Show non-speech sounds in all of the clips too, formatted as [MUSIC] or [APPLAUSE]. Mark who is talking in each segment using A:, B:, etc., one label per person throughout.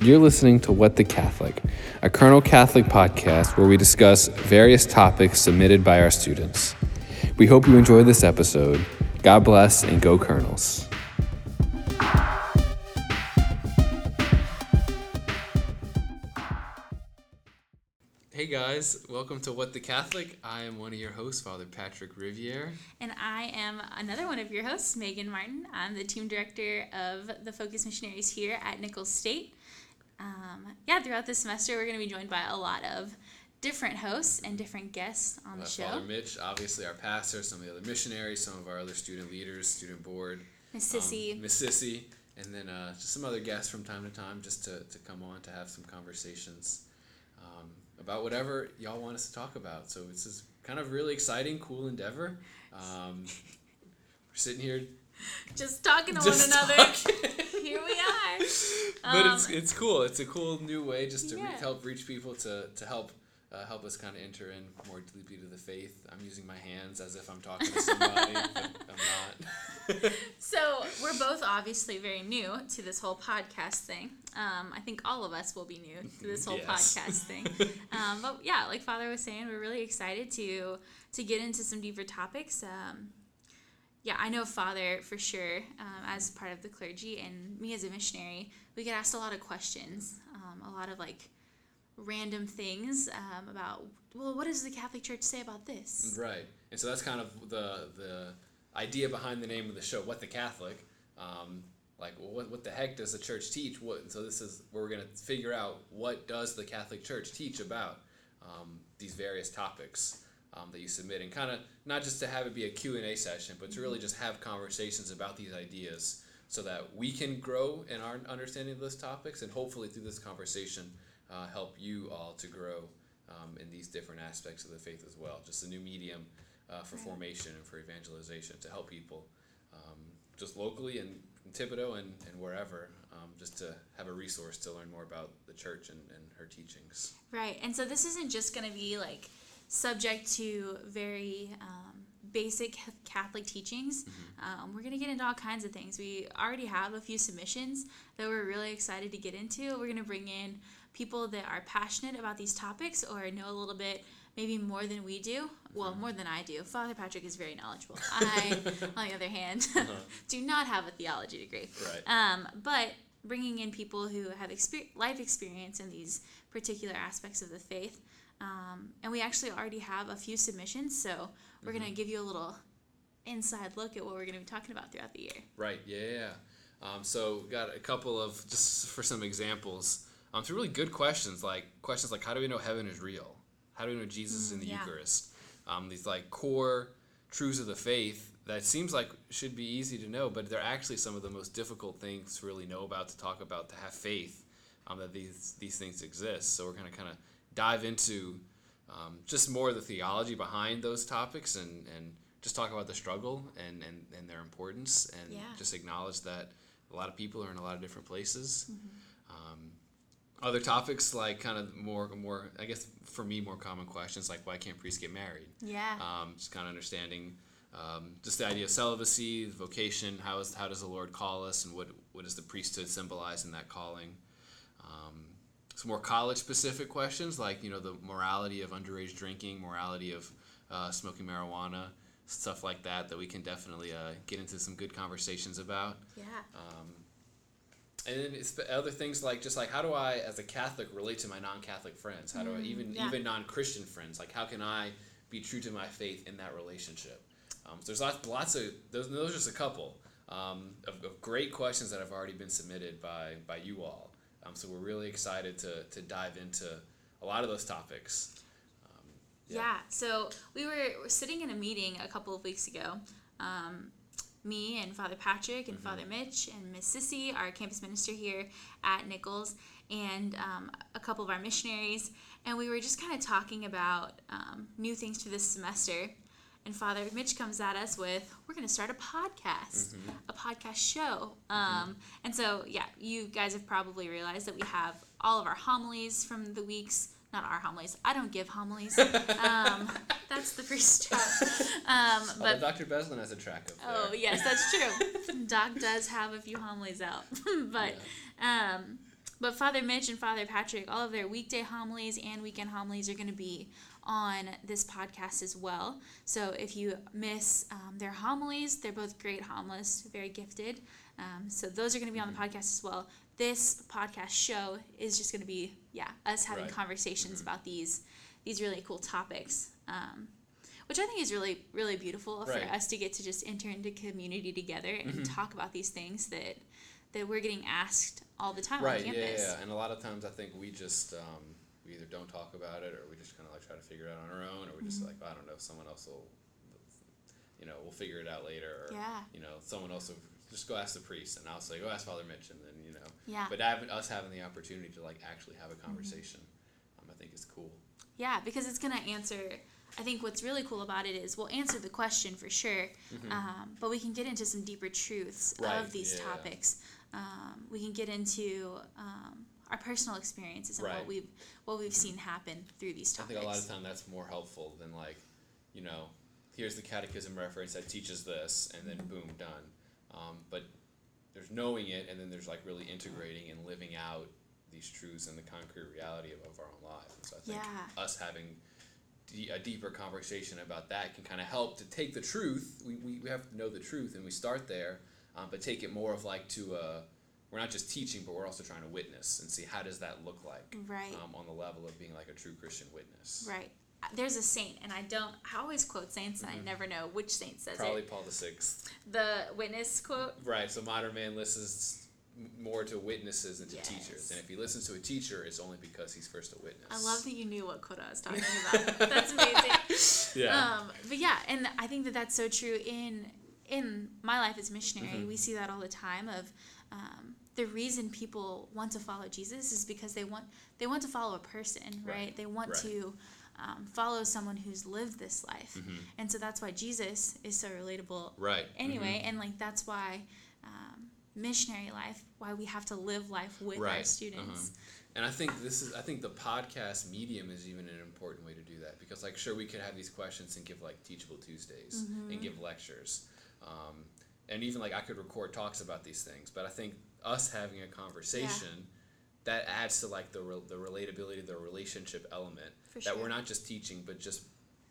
A: You're listening to What the Catholic, a Colonel Catholic podcast where we discuss various topics submitted by our students. We hope you enjoy this episode. God bless and go Colonels. Hey guys, welcome to What the Catholic. I am one of your hosts, Father Patrick Riviere.
B: And I am another one of your hosts, Megan Martin. I'm the team director of the Focus Missionaries here at Nicholls State. Um, yeah, throughout this semester, we're going to be joined by a lot of different hosts and different guests on the show.
A: Father Mitch, obviously our pastor, some of the other missionaries, some of our other student leaders, student board.
B: Miss
A: um,
B: Sissy.
A: Miss Sissy, and then uh, just some other guests from time to time just to, to come on to have some conversations um, about whatever y'all want us to talk about. So this is kind of really exciting, cool endeavor. Um, we're sitting here
B: just talking to
A: just
B: one another. Here we are. [LAUGHS]
A: but
B: Um,
A: it's it's cool. It's a cool new way just to re- help reach people to to help uh, help us kind of enter in more deeply to the faith. I'm using my hands as if I'm talking to somebody, [LAUGHS] but I'm not. [LAUGHS]
B: So we're both obviously very new to this whole podcast thing. Um, I think all of us will be new to this whole
A: Yes.
B: podcast thing. Um, but yeah, like Father was saying, we're really excited to to get into some deeper topics. Um, yeah, I know Father for sure um, as part of the clergy, and me as a missionary, we get asked a lot of questions, um, a lot of like random things um, about well, what does the Catholic Church say about this?
A: Right, and so that's kind of the the idea behind the name of the show, "What the Catholic." Um, like, well, what what the heck does the church teach? What so this is where we're gonna figure out what does the Catholic Church teach about um, these various topics um, that you submit, and kind of not just to have it be a Q and A session, but to really just have conversations about these ideas, so that we can grow in our understanding of those topics, and hopefully through this conversation, uh, help you all to grow um, in these different aspects of the faith as well. Just a new medium uh, for formation and for evangelization to help people, um, just locally and in Thibodaux and, and wherever, um, just to have a resource to learn more about the church and, and her teachings.
B: Right. And so this isn't just going to be like subject to very um, basic Catholic teachings. Um, we're going to get into all kinds of things. We already have a few submissions that we're really excited to get into. We're going to bring in people that are passionate about these topics or know a little bit maybe more than we do. Well, more than I do. Father Patrick is very knowledgeable. [LAUGHS] I, on the other hand, [LAUGHS] do not have a theology degree.
A: Right.
B: Um, but bringing in people who have exper- life experience in these particular aspects of the faith. Um, and we actually already have a few submissions, so we're going to give you a little inside look at what we're going to be talking about throughout the year.
A: Right. Yeah. Um, so got a couple of just for some examples. Um, some really good questions, like questions like how do we know heaven is real? How do we know Jesus is in the
B: yeah.
A: Eucharist? Um, these like core truths of the faith that seems like should be easy to know, but they're actually some of the most difficult things to really know about, to talk about, to have faith um, that these these things exist. So we're gonna kind of dive into um, just more of the theology behind those topics and and just talk about the struggle and and, and their importance and
B: Yeah.
A: just acknowledge that a lot of people are in a lot of different places. Um, other topics like kind of more more I guess for me more common questions like why can't priests get married?
B: Yeah.
A: Um, just kind of understanding um, just the idea of celibacy, vocation. How is how does the Lord call us, and what what does the priesthood symbolize in that calling? Um, some more college specific questions like you know the morality of underage drinking, morality of uh, smoking marijuana, stuff like that that we can definitely uh, get into some good conversations about.
B: yeah.
A: And then it's other things like just like how do I, as a Catholic, relate to my non-Catholic friends? How do I even
B: yeah.
A: even non-Christian friends? Like how can I be true to my faith in that relationship? Um, so there's lots lots of those. Those are just a couple um, of, of great questions that have already been submitted by by you all. Um, so we're really excited to to dive into a lot of those topics. Um,
B: Yeah. So we were, sitting in a meeting a couple of weeks ago. Um, me and Father Patrick and Father Mitch and Miss Sissy, our campus minister here at Nicholls, and um, a couple of our missionaries, and we were just kind of talking about um, new things for this semester. And Father Mitch comes at us with, "We're going to start a podcast, a podcast show." Um, and so, yeah, you guys have probably realized that we have all of our homilies from the weeks not our homilies. I don't give homilies. [LAUGHS] Um, that's the priest's job. Um, but
A: Dr. Beslin has a track there.
B: oh yes, that's true. [LAUGHS] Doc does have a few homilies out, [LAUGHS] but um, but Father Mitch and Father Patrick, all of their weekday homilies and weekend homilies are going to be on this podcast as well. So if you miss um, their homilies, they're both great homilists, very gifted. Um, so those are going to be on the
A: Mm-hmm.
B: podcast as well. This podcast show is just going to be, yeah, us having
A: Right.
B: conversations
A: Mhm.
B: about these these really cool topics. Um, which I think is really, really beautiful for us to get to just enter into community together and
A: Mhm.
B: talk about these things that that we're getting asked all the time
A: right
B: on
A: yeah,
B: campus.
A: yeah and a lot of times i think we just um, we either don't talk about it or we just kind of like try to figure it out on our own or we're just
B: Mhm.
A: like i don't know someone else will you know we'll figure it out later or
B: Yeah,
A: you know someone else will just go ask the priest and i'll say go ask father mitch and then you know
B: yeah,
A: but having us having the opportunity to like actually have a
B: Mm-hmm.
A: conversation um, i think is cool
B: yeah, because it's gonna answer. I think what's really cool about it is we'll answer the question for sure,
A: Mhm.
B: um, but we can get into some deeper truths
A: Right,
B: of these
A: yeah.
B: topics. Um, we can get into um, our personal experiences and what we've what we've
A: Mhm.
B: seen happen through these topics.
A: I think a lot of time that's more helpful than like, you know, here's the catechism reference that teaches this, and then boom, done. Um, but there's knowing it, and then there's like really integrating and living out these truths in the concrete reality of, of our own lives. And so I think
B: Yeah.
A: us having de- a deeper conversation about that can kind of help to take the truth. We, we, we have to know the truth, and we start there, um, but take it more of like to a, we're not just teaching, but we're also trying to witness and see how does that look like
B: right.
A: um, on the level of being like a true Christian witness.
B: Right. There's a saint, and I don't. I always quote saints, and I
A: Mhm.
B: never know which saint says
A: Probably
B: it.
A: Paul the Sixth.
B: The witness quote.
A: Right. So modern man listens more to witnesses than to
B: Yes.
A: teachers, and if he listens to a teacher, it's only because he's first a witness.
B: I love that you knew what quote I was talking [LAUGHS] about. That's amazing.
A: Yeah.
B: Um, but yeah, and I think that that's so true in in my life as a missionary.
A: Mhm.
B: We see that all the time. Of um, the reason people want to follow Jesus is because they want they want to follow a person, right?
A: Right.
B: They want
A: Right.
B: to um, follow someone who's lived this life,
A: Mhm.
B: and so that's why Jesus is so relatable
A: Right.
B: anyway and like that's why um, missionary life why we have to live life with our
A: Right,
B: students
A: And I think this is I think the podcast medium is even an important way to do that because like sure we could have these questions and give like teachable Tuesdays
B: Mm-hmm.
A: and give lectures, um, and even like I could record talks about these things. But I think us having a conversation that adds to like the re- the relatability, the relationship element
B: for
A: that
B: sure
A: we're not just teaching, but just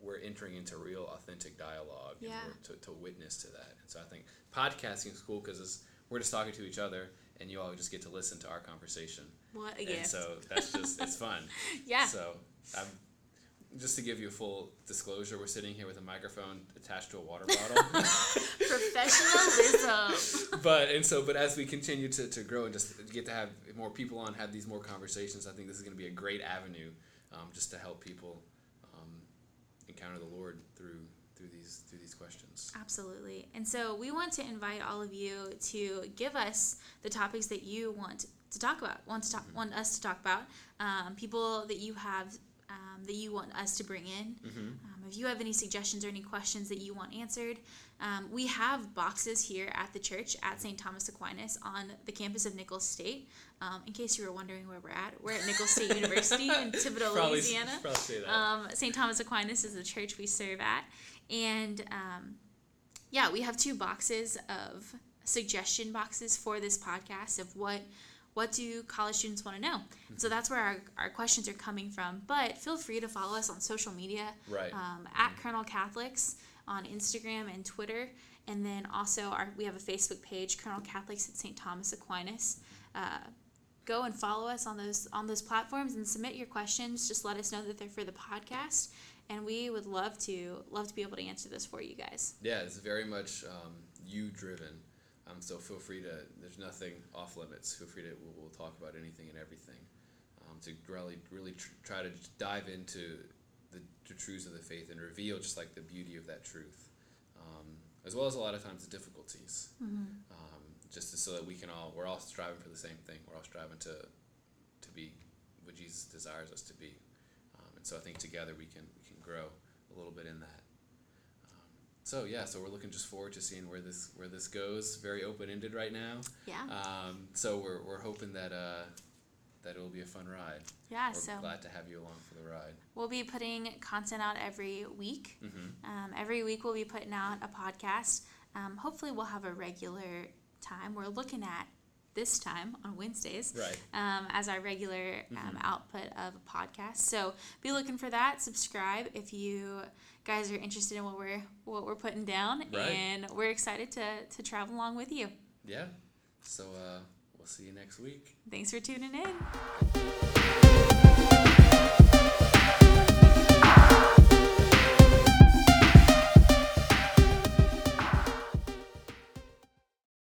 A: we're entering into real authentic dialogue
B: Yeah.
A: to, to witness to that. And so I think podcasting is cool because we're just talking to each other and you all just get to listen to our conversation.
B: what a
A: And
B: gift
A: so that's just, it's fun. [LAUGHS]
B: yeah
A: So I'm, just to give you a full disclosure, we're sitting here with a microphone attached to a water bottle. [LAUGHS]
B: professionalism. [LAUGHS]
A: But and so but as we continue to, to grow and just get to have more people on have these more conversations i think this is going to be a great avenue um, just to help people um, encounter the lord through through these through these questions.
B: Absolutely. And so we want to invite all of you to give us the topics that you want to talk about want to talk want us to talk about um, people that you have that you want us to bring in
A: mm-hmm.
B: Um, if you have any suggestions or any questions that you want answered, um, we have boxes here at the church at St. Thomas Aquinas on the campus of Nicholls State. Um, in case you were wondering where we're at, we're at Nicholls State [LAUGHS] University in Thibodaux,
A: probably,
B: Louisiana.
A: probably that
B: Um, St. Thomas Aquinas is the church we serve at. And um, yeah, we have two boxes of suggestion boxes for this podcast of what what do college students want to know. So that's where our, our questions are coming from. But feel free to follow us on social media
A: right
B: um, at Colonel Catholics on Instagram and Twitter. And then also our we have a Facebook page, Colonel Catholics at St. Thomas Aquinas. Uh, go and follow us on those on those platforms and submit your questions. Just let us know that they're for the podcast, and we would love to love to be able to answer this for you guys.
A: yeah it's very much um, you driven um, so feel free to there's nothing off limits. Feel free to we'll, we'll talk about anything and everything. Um, to really really tr- try to dive into the, the truths of the faith and reveal just like the beauty of that truth. Um, as well as a lot of times the difficulties. Um, just so that we can all we're all striving for the same thing. We're all striving to to be what jesus desires us to be. Um, and so i think together we can we can grow a little bit in that so yeah so we're looking just forward to seeing where this where this goes very open-ended right now
B: Yeah,
A: um, so we're, we're hoping that uh, that it will be a fun ride
B: yeah.
A: we're
B: So
A: glad to have you along for the ride
B: we'll be putting content out every week.
A: mm-hmm.
B: Um, every week we'll be putting out a podcast. Um, hopefully we'll have a regular time. We're looking at this time on Wednesdays
A: Right.
B: um, as our regular um, output of a podcast. So be looking for that. Subscribe if you guys are interested in what we're what we're putting down,
A: Right.
B: and we're excited to to travel along with you.
A: Yeah. So uh, we'll see you next week.
B: Thanks for tuning in.